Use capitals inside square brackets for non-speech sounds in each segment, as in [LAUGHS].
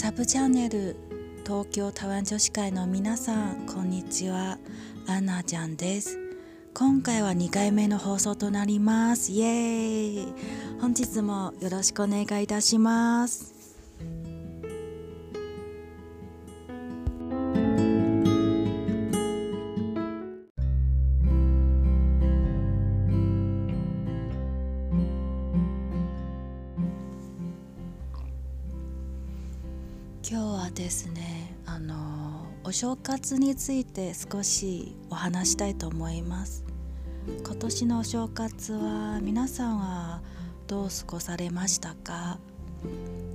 サブチャンネル東京タワン女子会の皆さんこんにちは。アナちゃんです。今回は2回目の放送となります。イエーイ。本日もよろしくお願いいたします。ですね。あのお正月について少しお話したいと思います。今年のお正月は皆さんはどう過ごされましたか？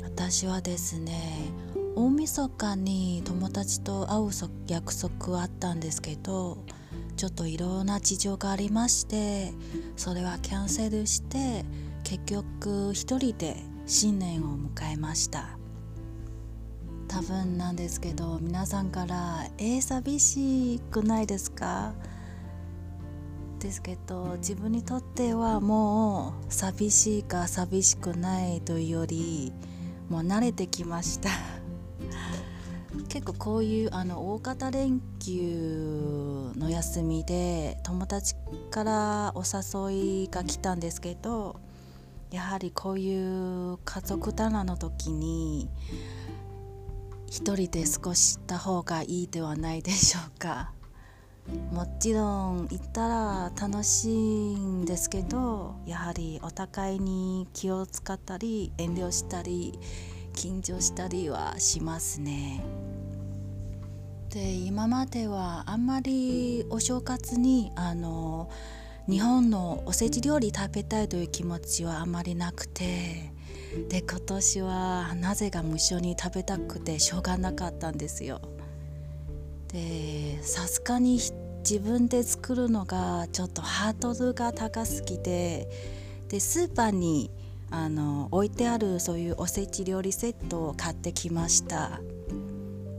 私はですね大晦日に友達と会う約束はあったんですけどちょっといろんな事情がありましてそれはキャンセルして結局一人で新年を迎えました。多分なんですけど皆さんから「えー、寂しくないですか?」ですけど自分にとってはもう寂しいか寂しくないというよりもう慣れてきました [LAUGHS] 結構こういうあの大型連休の休みで友達からお誘いが来たんですけどやはりこういう家族団の時に一人で過ごした方がいいではないでしょうか。もちろん行ったら楽しいんですけどやはりお互いに気を使ったり遠慮したり緊張したりはしますね。で今まではあんまりお正月にあの日本のおせち料理食べたいという気持ちはあまりなくてで今年はなぜか無性に食べたくてしょうがなかったんですよ。でさすがに自分で作るのがちょっとハードルが高すぎてでスーパーにあの置いてあるそういうおせち料理セットを買ってきました。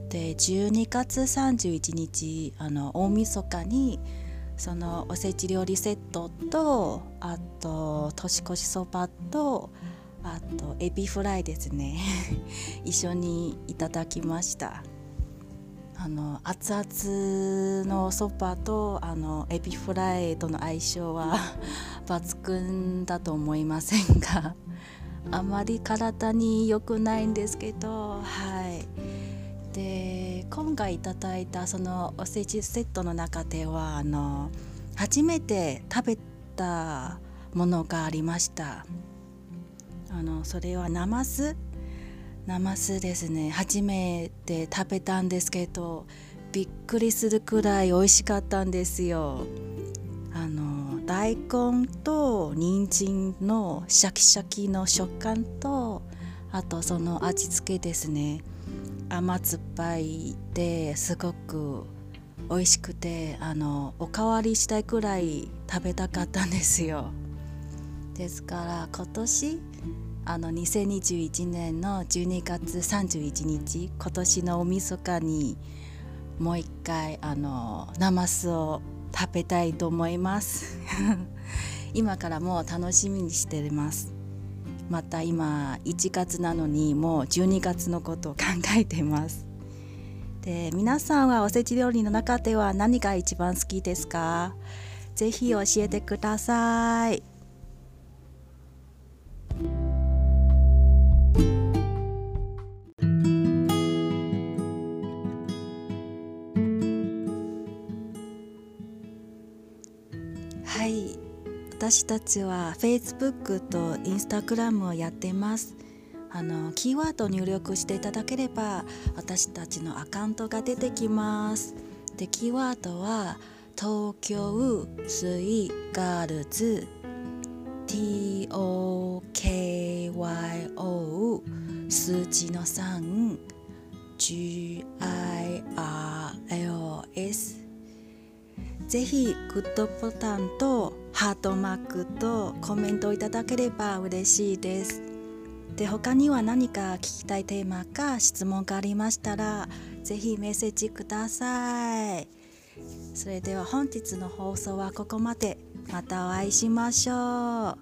で12月31日あの大晦日にそのおせち料理セットとあと年越しそばとあとエビフライですね。[LAUGHS] 一緒にいただきました。あの熱々のそばとあのエビフライとの相性は [LAUGHS] 抜群だと思いませんがあまり体に良くないんですけどはい。で今回いただいたそのおせちセットの中ではあの初めて食べたものがありました。あのそれはナマス？ナマスですね。初めて食べたんですけどびっくりするくらい美味しかったんですよ。あの大根と人参のシャキシャキの食感とあとその味付けですね。甘酸っぱいですごく美味しくてあのおかわりしたいくらい食べたかったんですよ。ですから今年あの2021年の12月31日今年の大晦日にもう一回あのナマスを食べたいと思います。[LAUGHS] 今からもう楽しみにしてます。また今1月なのにもう12月のことを考えています。で皆さんはおせち料理の中では何が一番好きですか？ぜひ教えてください。はい。私たちは Facebook と Instagram をやってます。あのキーワードを入力していただければ私たちのアカウントが出てきます。でキーワードは東京スイガールズ。TOKYO 数字の 3GR ぜひグッドボタンとハートマークとコメントいただければ嬉しいです。で他には何か聞きたいテーマか質問がありましたらぜひメッセージください。それでは本日の放送はここまで。またお会いしましょう。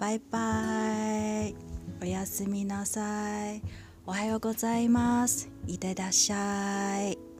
バイバイ。おやすみなさい。おはようございます。いってらっしゃい。